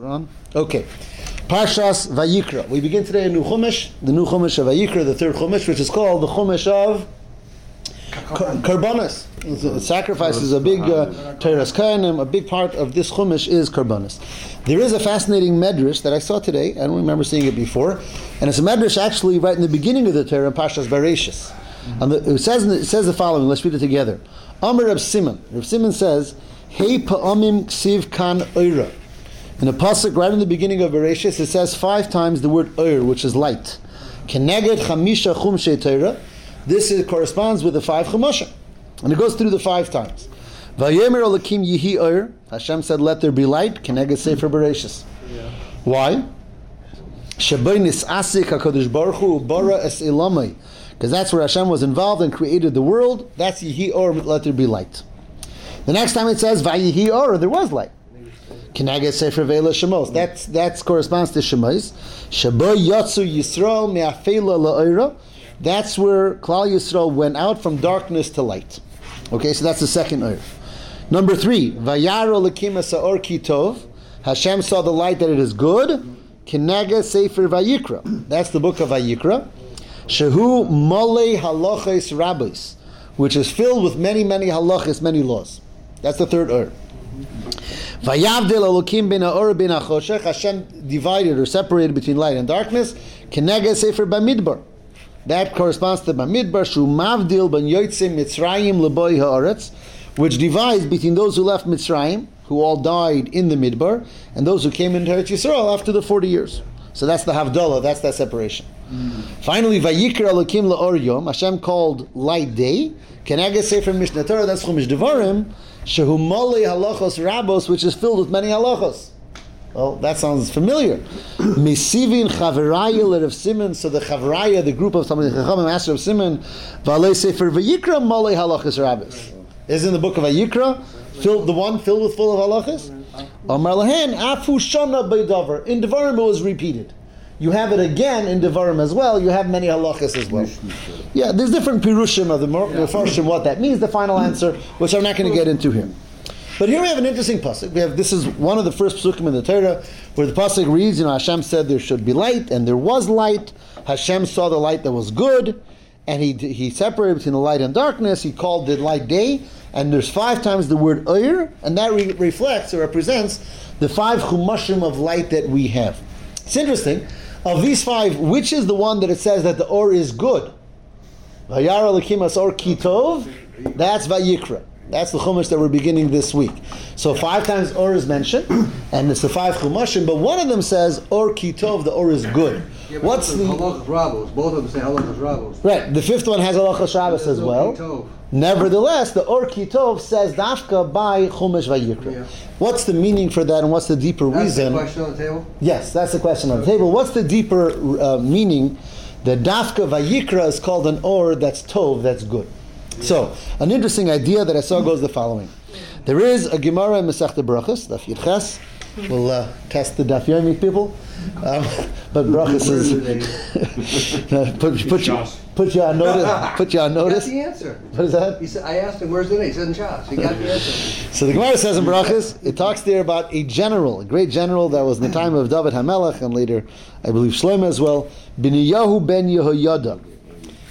We're on? Okay. Parshas Vayikra. We begin today a new Chumash, the new Chumash of Vayikra, the third Chumash, which is called the Chumash of Karbanas. Sacrifice is a big uh, Kainim, a big part of this Chumash is Karbanas. There is a fascinating medrash that I saw today, I don't remember seeing it before, and it's a medrash actually right in the beginning of the Torah in Parshas Bereshis. And the, it, says, it says the following, let's read it together. Amr Reb Simon. Reb Simon says, Hey pa'amim ksiv kan oira. In the pasuk right in the beginning of Bereshis, it says five times the word oir, which is light. Keneged chamisha chumshe Torah. This is, corresponds with the five chumashim. And it goes through the five times. Vayemer alakim yihi oir. Hashem said, let there be light. Keneged sefer Bereshis. Why? Shabai nisasik HaKadosh Baruch Hu bara es ilamai. Because that's where Hashem was involved and created the world. That's yihi or, let there be light. The next time it says vayihi or, there was light. Kinaget Sefer Vela Shemos. That's that corresponds to Shemos. Shabo Yatsu Yisrael Me'afela La'ira. That's where Klal Yisrael went out from darkness to light. Okay, so that's the second Ur. Number three, Vayaro Lakim Sa'or Kitov. Hashem saw the light that it is good. Kinaga Sefer Vayikra. That's the book of Vayikra. Shehu Mole Halachis Rabbis, which is filled with many, many halachis, many laws. That's the third Ur. Vayavdil Elokim bin Ha'or bin Ha'choshech. Hashem divided or separated between light and darkness. Kenega Sefer Bamidbar. That corresponds to Bamidbar. Shu Mavdil ben Yotzim Mitzrayim Leboy Ha'aretz, which divides between those who left Mitzrayim, who all died in the Midbar, and those who came into Eretz Yisrael after the 40 years. So that's the Havdalah, that's that separation. Mm. Finally, Vayikra Elokim La'or Yom, Hashem called light day. Kenega Sefer Mishnah Torah, that's Chumash Devarim. Shehumali halachos rabos, which is filled with many halachos. Well, that sounds familiar. Misivin chavaraya of Simon. So the chavaraya, the group of some of the chachamim, master of Simon, v'alei sefer v'yikra mali halachos rabbos. Is in the book of Vayikra, filled the one filled with full of halachos. Amar lahen afu shana beidavar. In Devarim it was repeated. You have it again in Devarim as well. You have many halachas as well. Yeah, there's different pirushim of the Mefarshim what that means. The final answer, which I'm not going to get into here. But here we have an interesting pasuk. We have this is one of the first pasukim in the Torah where the pasuk reads, you know, Hashem said there should be light, and there was light. Hashem saw the light that was good, and he he separated between the light and darkness. He called the light day, and there's five times the word oir, and that re- reflects or represents the five chumashim of light that we have. It's interesting of these five, which is the one that it says that the or is good? Vayara lekimas or kitov. That's Vayikra. That's the chumash that we're beginning this week. So five times or is mentioned, and it's the five chumashim. But one of them says or kitov. The or is good. Yeah, What's the halachas? Both of them say halachas right? The fifth one has halachas Shabbos as well. kitov. Nevertheless, the or kitov says dafka by chumash Vayikra. Yeah. What's the meaning for that, and what's the deeper That's the reason? question on the table. Yes, that's the question on the table. What's the deeper uh, meaning? The dafka vayikra is called an or that's tov, that's good. So, an interesting idea that I saw goes the following. There is a Gemara in Masechta Brachas, Daf Yirches. We'll uh, test the Daf Yomi people. Um, but Brachas is... put, put, you, put you on notice. Put you on He got notice. the answer. What is that? He said, I asked him, where's the name? He said in Shas. He got the answer. So the Gemara says in Brachas, it talks there about a general, a great general that was in the time of David Hamelech and later, I believe, Shlomo as well, Beniyahu ben Yehoyada.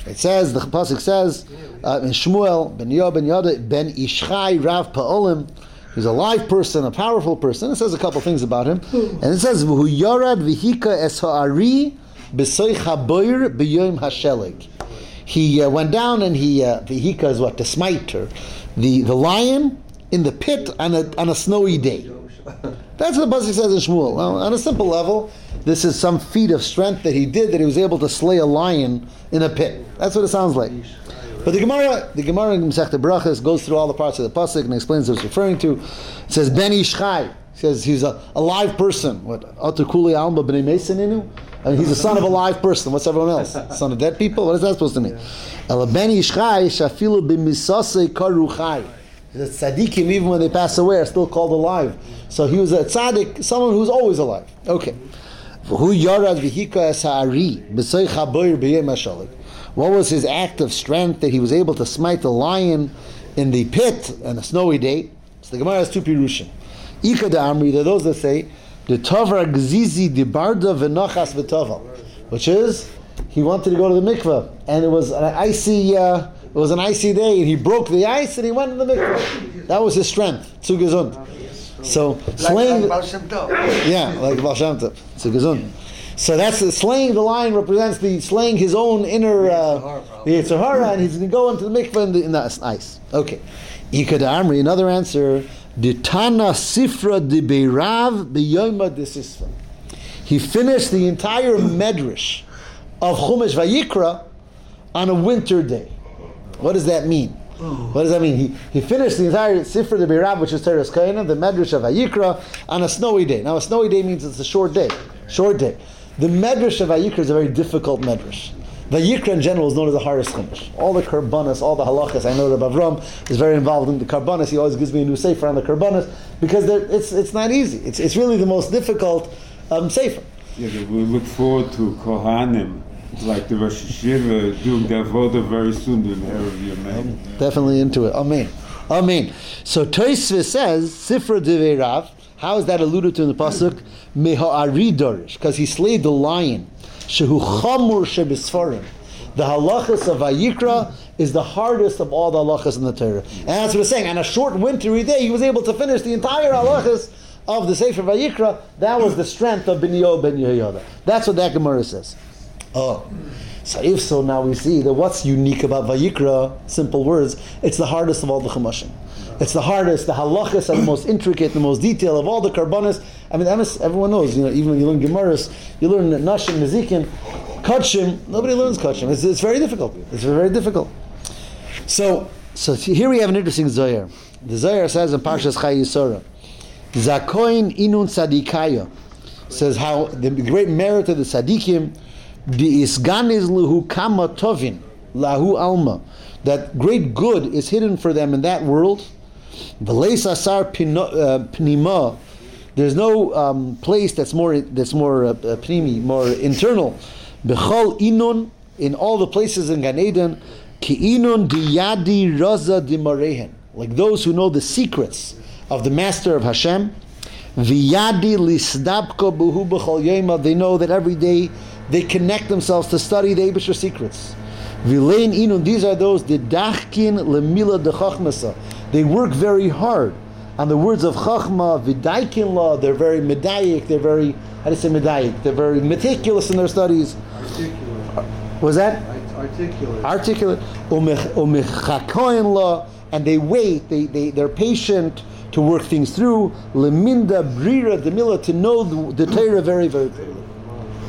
It says, the Pasuk says, uh, in Shmuel, Ben Yehoyada ben Yehoyada, ben Ishchai Rav Pa'olim, He's a live person, a powerful person. It says a couple things about him. And it says, V'hu yorad v'hika es ha'ari b'soich ha'boir b'yoim ha'shelig. He uh, went down and he, uh, v'hika is what? To smite her. The, the lion in the pit on a, on a snowy day. That's what the Pasuk says in Shmuel. Now, on a simple level, this is some feat of strength that he did that he was able to slay a lion in a pit. That's what it sounds like. But the Gemara, the Gemara in Masechta Brachas goes through all the parts of the pasuk and explains what it's referring to. It says Ben Ishchai. Says he's a, a live person. What? Atukuli Alma B'nei Mesaninu? I mean, he's a son of a live person. What's everyone else? Son of dead people? What is that supposed to mean? Ela Ben Ishchai shafilu karuchai. The tzaddikim, even when they pass away, are still called alive. So he was a tzaddik, someone who's always alive. Okay. Who yarad v'hika es ha'ari b'soich haboir b'yem ha'shalik. What was his act of strength that he was able to smite the lion in the pit on a snowy day? So the Gemara has two pirushim. Ika da Amri, there are those that say, the Tovar Gzizi the Barda V'Nochas V'Toval, which is he wanted to go to the mikveh, and it was an icy. Uh, it was an icy day, and he broke the ice, and he went to the mikveh. That was his strength. Zu gesund. So slaying. Like, like Baal Shem Tov. Yeah, like Baal Shem Tov. It's a. So that's the slaying the lion represents the slaying his own inner uh, the Yetzer Hara, and he's going to go into the mikveh in the, in the ice. Okay. Ikad Amri, another answer. The Tana Sifra de Beirav B'Yoma de Sisra. He finished the entire medrash of Chumash Vayikra on a winter day. What does that mean? What does that mean? He, he finished the entire Sifra de Beirav, which is Teres Kaina, the Medrash of Vayikra, on a snowy day. Now, a snowy day means it's a short day. Short day. The Medrash of Vayikra is a very difficult Medrash. Vayikra in general is known as the hardest chumash. All the karbanas, all the halachas. I know that Avram is very involved in the karbanas. He always gives me a new sefer on the karbanas because it's it's not easy. It's it's really the most difficult um, sefer. Yeah, we look forward to Kohanim, like the Rosh Hashiva, doing their voda very soon in Erev Yomei. Definitely into it. Amen. Amen. So Toisva says, Sifra Deverav, how is that alluded to in the Pasuk? Meha'ari Dorish, because he slayed the lion. Shehu Chamur Shebisfarim. The halachas of Vayikra is the hardest of all the halachas in the Torah. And that's what it's saying. On a short wintry day, he was able to finish the entire halachas of the Sefer Vayikra. That was the strength of Ben Yo Ben Yehoyada. That's what that Gemara says. Oh. So if so, now we see that what's unique about Vayikra, simple words, it's the hardest of all the Chumashim. It's the hardest, the halachas are the most intricate, the most detailed of all the karbanas. I mean, everyone knows, you know, even when you learn Gemaras, you learn Nashim, Nezikin, Kachim, nobody learns Kachim. It's, it's very difficult. It's very difficult. So, so here we have an interesting Zohar. The Zohar says in Parshas Chai Yisora, Zakoin inun sadikaya says how the great merit of the sadikim, the isganiz lahu kama tovin lahu alma, that great good is hidden for them in that world. V'leis asar uh, pnima, there's no um, place that's more that's more uh, uh, pnimi, more internal. Bechol inun in all the places in Gan Eden, ki inun diyadi raza dimarehen, like those who know the secrets of the Master of Hashem. Viyadi lisdabko buhu b'chol yema. They know that every day they connect themselves to study the Abishur secrets. Vilein inun. These are those didachkin lemila de chachmasa. They work very hard on the words of chachma. Vidaikin law. They're very medayik. They're very how do you say medayik? They're very meticulous in their studies. Articulate. Was that? Articulate. articulate, umechakoin law, and they wait, they, they, they're patient to work things through, leminda brira demila, to know the, the Torah very, very clearly.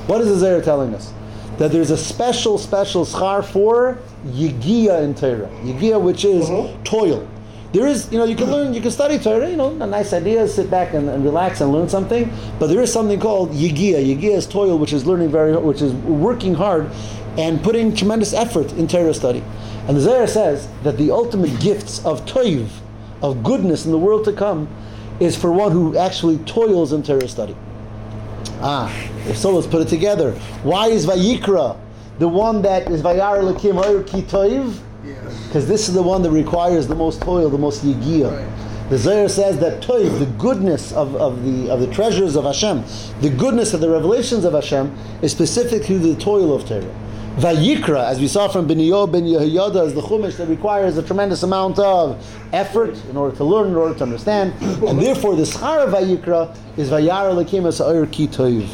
What is the Zayar telling us? That there's a special, special schar for yigia in Torah. Yigia, which is uh-huh. toil. There is, you know, you can learn, you can study Torah, you know, a nice idea, sit back and, and relax and learn something. But there is something called yigia. Yigia is toil, which is learning very, which is working hard and putting tremendous effort in Torah study. And the Zohar says that the ultimate gifts of toiv, of goodness in the world to come, is for one who actually toils in Torah study. Ah, so, let's put it together. Why is Vayikra the one that is Vayar Lakim Ki Toiv? Because this is the one that requires the most toil, the most yigia. Right. The Zohar says that toiv, the goodness of, of the of the treasures of Hashem, the goodness of the revelations of Hashem, is specific to the toil of Torah. Vayikra, as we saw from Ben Yob Ben Yehoyada, is the chumash that requires a tremendous amount of effort in order to learn, in order to understand, and therefore the schar of Vayikra is Vayar Elokim Esa'ir Ki Toiv.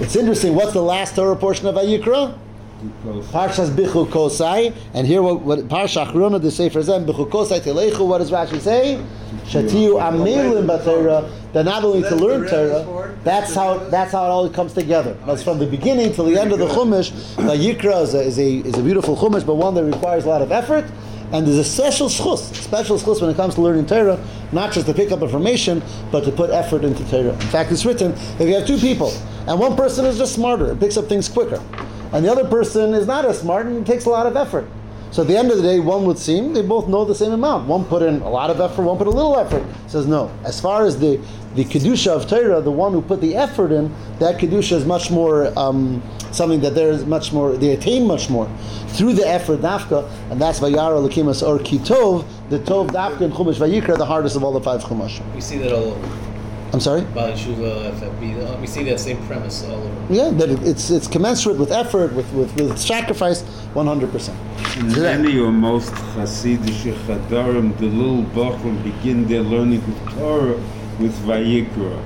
It's interesting. What's the last Torah portion of Vayikra? Parshas Bichu Kosai, and here what, what Parsha Achrona the Sefer Zem Bichu Kosai Telechu. What does Rashi say? Shatiu Amelim Batera. That not only to learn Torah, that's how that's how it all comes together. That's from the beginning till the end of the Chumash. The Yikra is a, is a is a beautiful Chumash, but one that requires a lot of effort. And there's a special schus, special schus when it comes to learning Torah, not just to pick up information, but to put effort into Torah. In fact, it's written if you have two people, and one person is just smarter and picks up things quicker, and the other person is not as smart and it takes a lot of effort. So at the end of the day, one would seem they both know the same amount. One put in a lot of effort, one put a little effort. Says no. As far as the the kedusha of Torah, the one who put the effort in, that kedusha is much more um, something that there is much more. They attain much more through the effort dafka, and that's vayara lekimas or kitov, the tov dafka and chumash vayikra, the hardest of all the five chumashim. We see that all over. I'm sorry. Bali Shuva, FFB. uh, We see that same premise all over. Yeah, that it's it's commensurate with effort, with with, with sacrifice, 100. percent In any or most Hasidische Chadarim, the little Bachrim begin their learning with Torah with Vayikra.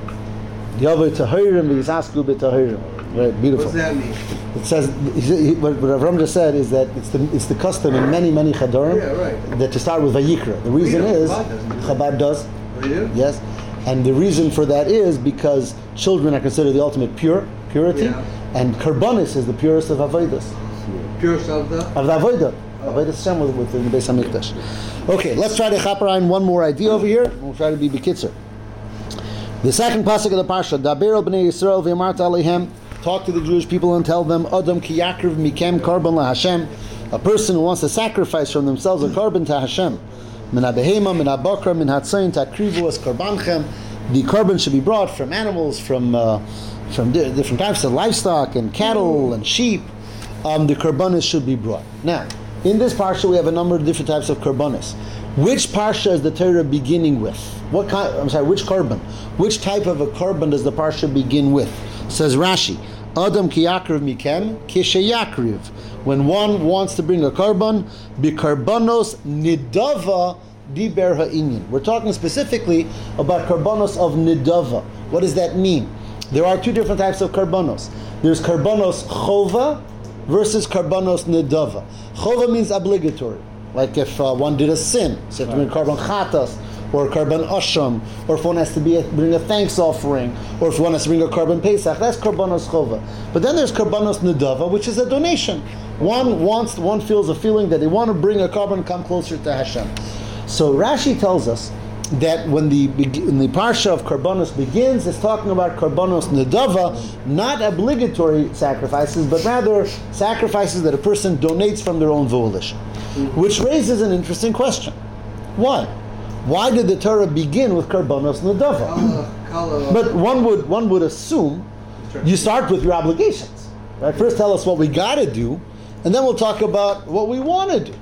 Yavai tahirim v'yisasku b'tahirim. Right, beautiful. What's that mean? It says he- he- what what Avram just said is that it's the it's the custom in many many chadarim Yeah, right. that to start with vayikra. The reason don't. is Chabad doesn't. Chabad does. Oh, you do? Yes, and the reason for that is because children are considered the ultimate pure purity, Yeah. and karbonis is the purest of avodas Pure Savda? of the avodah. Avodah Hashem with, with the Beis Hamikdash. Okay, let's try to chaperein one more idea over here. We'll try to be bekitzer. The second pasuk of the parsha, Daber bnei Yisrael v'yamart alehem, talk to the Jewish people and tell them, Adam ki yakriv mikem korban la Hashem, a person who wants to sacrifice from themselves a korban to Hashem. Min ha-behema, min ha-bakra, min ha-tzayin, takrivu as korbanchem. The korban should be brought from animals, from uh, from di- different types of livestock and cattle and sheep. Um, the korbanis should be brought. Now, in this parsha, we have a number of different types of korbanis. Which parsha is the Torah beginning with? What kind? I'm sorry. Which korban? Which type of a korban does the parsha begin with? Says Rashi, Adam ki yakriv mikem yakriv. When one wants to bring a korban, bikarbanos nidava diber ha'inyan. We're talking specifically about karbanos of nidava. What does that mean? There are two different types of karbanos. There's karbanos chova versus karbanos nidava. Chova means obligatory, like if uh, one did a sin, so to bring karban chatas or karban asham, or if one has to be a, bring a thanks offering, or if one has to bring a karban pesach, that's karbanos chova. But then there's karbanos nidava, which is a donation. One wants, one feels a feeling that they want to bring a karban, come closer to Hashem. So Rashi tells us that when the when the parsha of karbanos begins, it's talking about karbanos nedava, not obligatory sacrifices, but rather sacrifices that a person donates from their own volition, which raises an interesting question: Why? Why did the Torah begin with karbanos Kala. But one would one would assume you start with your obligations. Right? First, tell us what we got to do, and then we'll talk about what we want to do.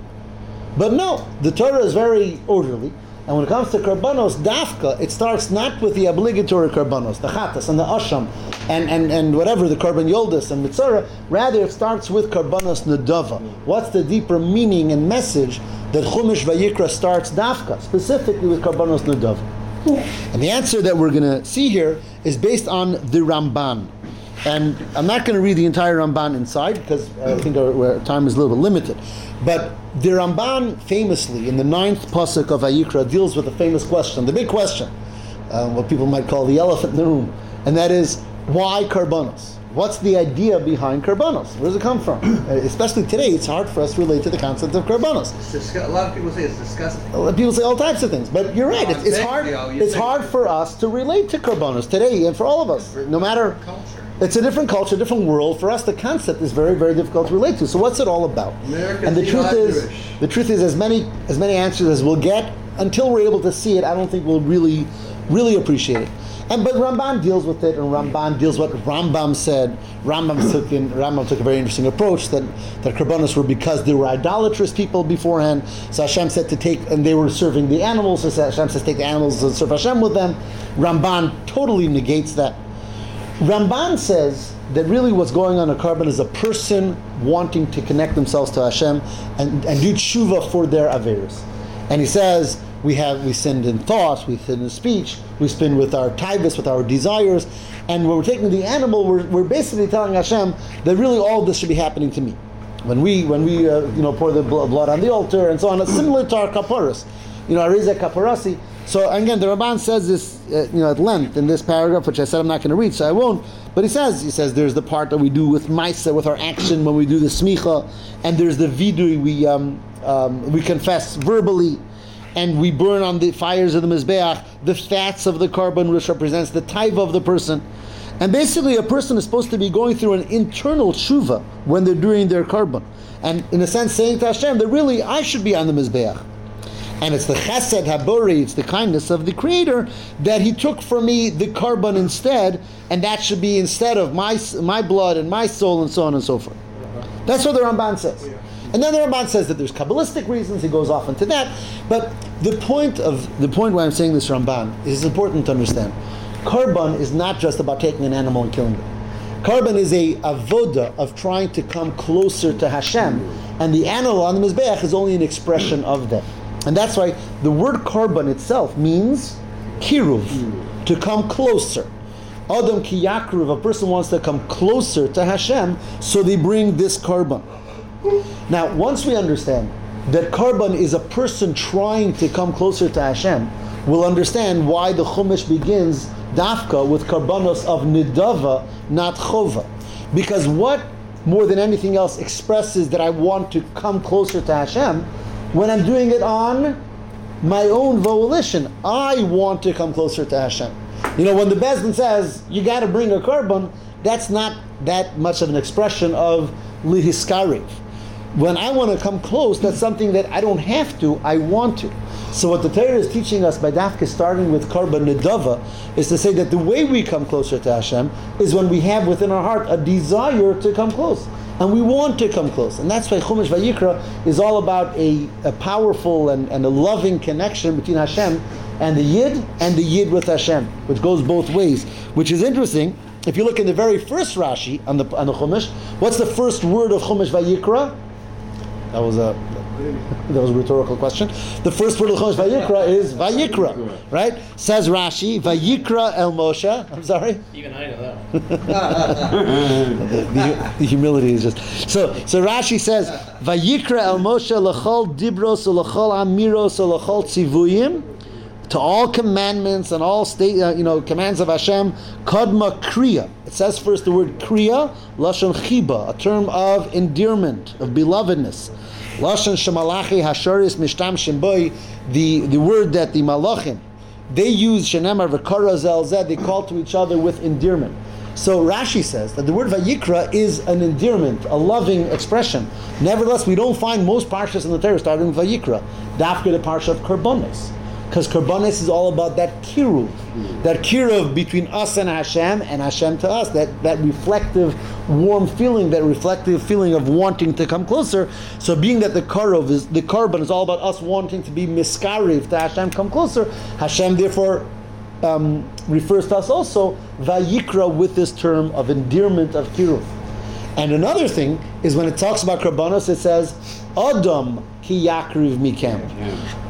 But no, the Torah is very orderly. And when it comes to karbanos, dafka, it starts not with the obligatory karbanos, the chatas and the asham, and, and, and whatever, the karban yoldis and mitzvah. Rather, it starts with karbanos nedava. What's the deeper meaning and message that Chumash Vayikra starts dafka, specifically with karbanos nedava? And the answer that we're going to see here is based on the Ramban. And I'm not going to read the entire Ramban inside because I think our, our time is a little bit limited. But the Ramban famously, in the ninth pasuk of Vayikra, deals with a famous question, the big question, uh, what people might call the elephant in the room, and that is why karbanos? What's the idea behind karbanos? Where does it come from? Uh, Especially today, it's hard for us to relate to the concept of karbanos. Disgu- a lot of people say it's disgusting. A lot of People say all types of things, but you're right. No, It's, it's hard. It's hard for us to relate to karbanos today, and for all of us, no matter. Culture. It's a different culture, different world. For us, the concept is very, very difficult to relate to. So, what's it all about? Americans and the truth is, Irish. the truth is, as many as many answers as we'll get, until we're able to see it, I don't think we'll really, really appreciate it. And but Ramban deals with it, and Ramban deals what Rambam said. Rambam took in, Rambam took a very interesting approach that that karbanos were because they were idolatrous people beforehand. So Hashem said to take, and they were serving the animals. So Hashem says take the animals and serve Hashem with them. Ramban totally negates that. Ramban says that really what's going on in karban is a person wanting to connect themselves to Hashem and, and do tshuva for their averis. And he says we have we sinned in thought, we sinned in speech, we sin with our taivas, with our desires, and when we're taking the animal, we're, we're basically telling Hashem that really all this should be happening to me. When we when we uh, you know pour the blood on the altar and so on, similar to our kaparas. You know, Arizah kaparasi. So again, the Ramban says this, uh, you know, at length in this paragraph, which I said I'm not going to read, so I won't. But he says, he says, there's the part that we do with maisa, with our action when we do the smicha, and there's the vidui we um, um, we confess verbally, and we burn on the fires of the mizbeach the fats of the karban, which represents the taiva of the person. And basically, a person is supposed to be going through an internal tshuva when they're doing their karban, and in a sense, saying to Hashem that really I should be on the mizbeach and it's the chesed habori, it's the kindness of the Creator that He took from me the karban instead, and that should be instead of my my blood and my soul and so on and so forth. That's what the Ramban says. And then the Ramban says that there's kabbalistic reasons. He goes off into that, but the point of the point why I'm saying this Ramban is important to understand. Karban is not just about taking an animal and killing it. Karban is a avoda of trying to come closer to Hashem, and the animal on the mizbeach is only an expression of that. And that's why the word karban itself means kiruv, to come closer. Adam ki yakruv, a person wants to come closer to Hashem, so they bring this karban. Now, once we understand that karban is a person trying to come closer to Hashem, we'll understand why the Chumash begins dafka with karbanos of nidava, not chova. Because what more than anything else expresses that I want to come closer to Hashem when I'm doing it on my own volition. I want to come closer to Hashem. You know, when the Bezdin says you got to bring a karban, that's not that much of an expression of lihiskariv. When I want to come close, that's something that I don't have to, I want to. So what the Torah is teaching us by Dafka, starting with Karban Nedava, is to say that the way we come closer to Hashem is when we have within our heart a desire to come close. And we want to come close. And that's why Chumash Vayikra is all about a, a powerful and, and a loving connection between Hashem and the Yid and the Yid with Hashem, which goes both ways. Which is interesting. If you look in the very first Rashi on the, on the Chumash, what's the first word of Chumash Vayikra? That was a that was a rhetorical question. The first word of Chumash Vayikra is Vayikra, right? Says Rashi, Vayikra El Moshe. I'm sorry. Even I know that. the, the humility is just so. So Rashi says, "Vayikra el Moshe lechol dibros lechol amiros lechol tzivuyim." To all commandments and all state, uh, you know, commands of Hashem, kadma kriya. It says first the word kriya, lashon chiba, a term of endearment, of belovedness. Lashon shemalachi hasharis mishtam shemboy, the the word that the malachim they use shenemar v'kara zel zeh, they call to each other with endearment. So Rashi says that the word vayikra is an endearment, a loving expression. Nevertheless, we don't find most parshas in the Torah starting with vayikra. Dafka the parsha of karbonis. Because karbonis is all about that kiruv, that kiruv between us and Hashem, and Hashem to us, that, that reflective, warm feeling, that reflective feeling of wanting to come closer. So being that the karov is the karban is all about us wanting to be miskariv to Hashem, come closer. Hashem therefore um, refers to us also vayikra with this term of endearment of kiruv. And another thing is when it talks about karbanos, it says Adam ki yakriv mikem.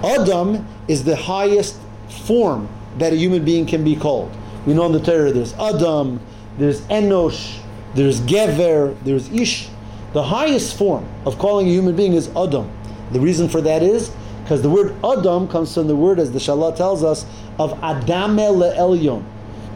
Adam is the highest form that a human being can be called. We know in the Torah there's Adam, there's Enosh, there's Gever, there's Ish. The highest form of calling a human being is Adam. The reason for that is because the word Adam comes from the word, as the Shalah tells us, of Adame le'elyon.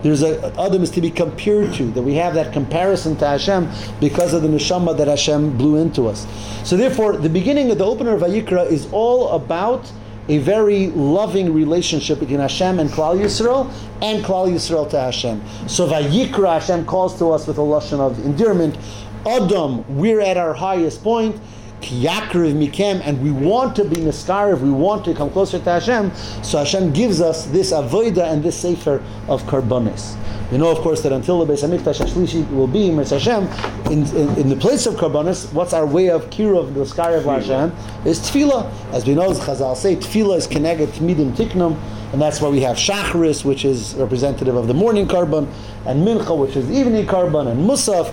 There's a Adam is to be compared to, that we have that comparison to Hashem because of the neshama that Hashem blew into us. So therefore, the beginning of the opener of Vayikra is all about a very loving relationship between Hashem and Klal Yisrael, and Klal Yisrael to Hashem. So Vayikra, Hashem calls to us with a lashon of endearment. Adam, we're at our highest point. Kiyakriv mikem, and we want to be niskariv, we want to come closer to Hashem. So Hashem gives us this avoida and this sefer of karbonis. We know, of course, that until the Beis Hamikdash Hashlishi will be Mirz Hashem, in, in, in the place of karbonis, what's our way of kiruv niskariv Hashem is tefillah. As we know, as Chazal say, tefillah is keneged tmidim tiknum, and that's why we have shachris, which is representative of the morning karban, and mincha, which is the evening karban, and musaf.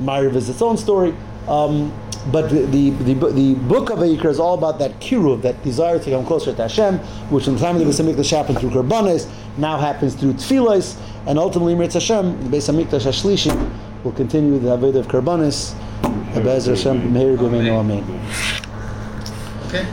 Mariv is its own story. Um, but the, the, the, book of Vayikra is all about that kiruv, that desire to come closer to Hashem, which in the time of the Beis Hamikdash happened through karbanes, now happens through tefillas, and ultimately Mirz Hashem, the Beis Hamikdash Hashlishi, will continue the avodah of karbanes. Be'ezer Hashem, Meir Amen. Okay.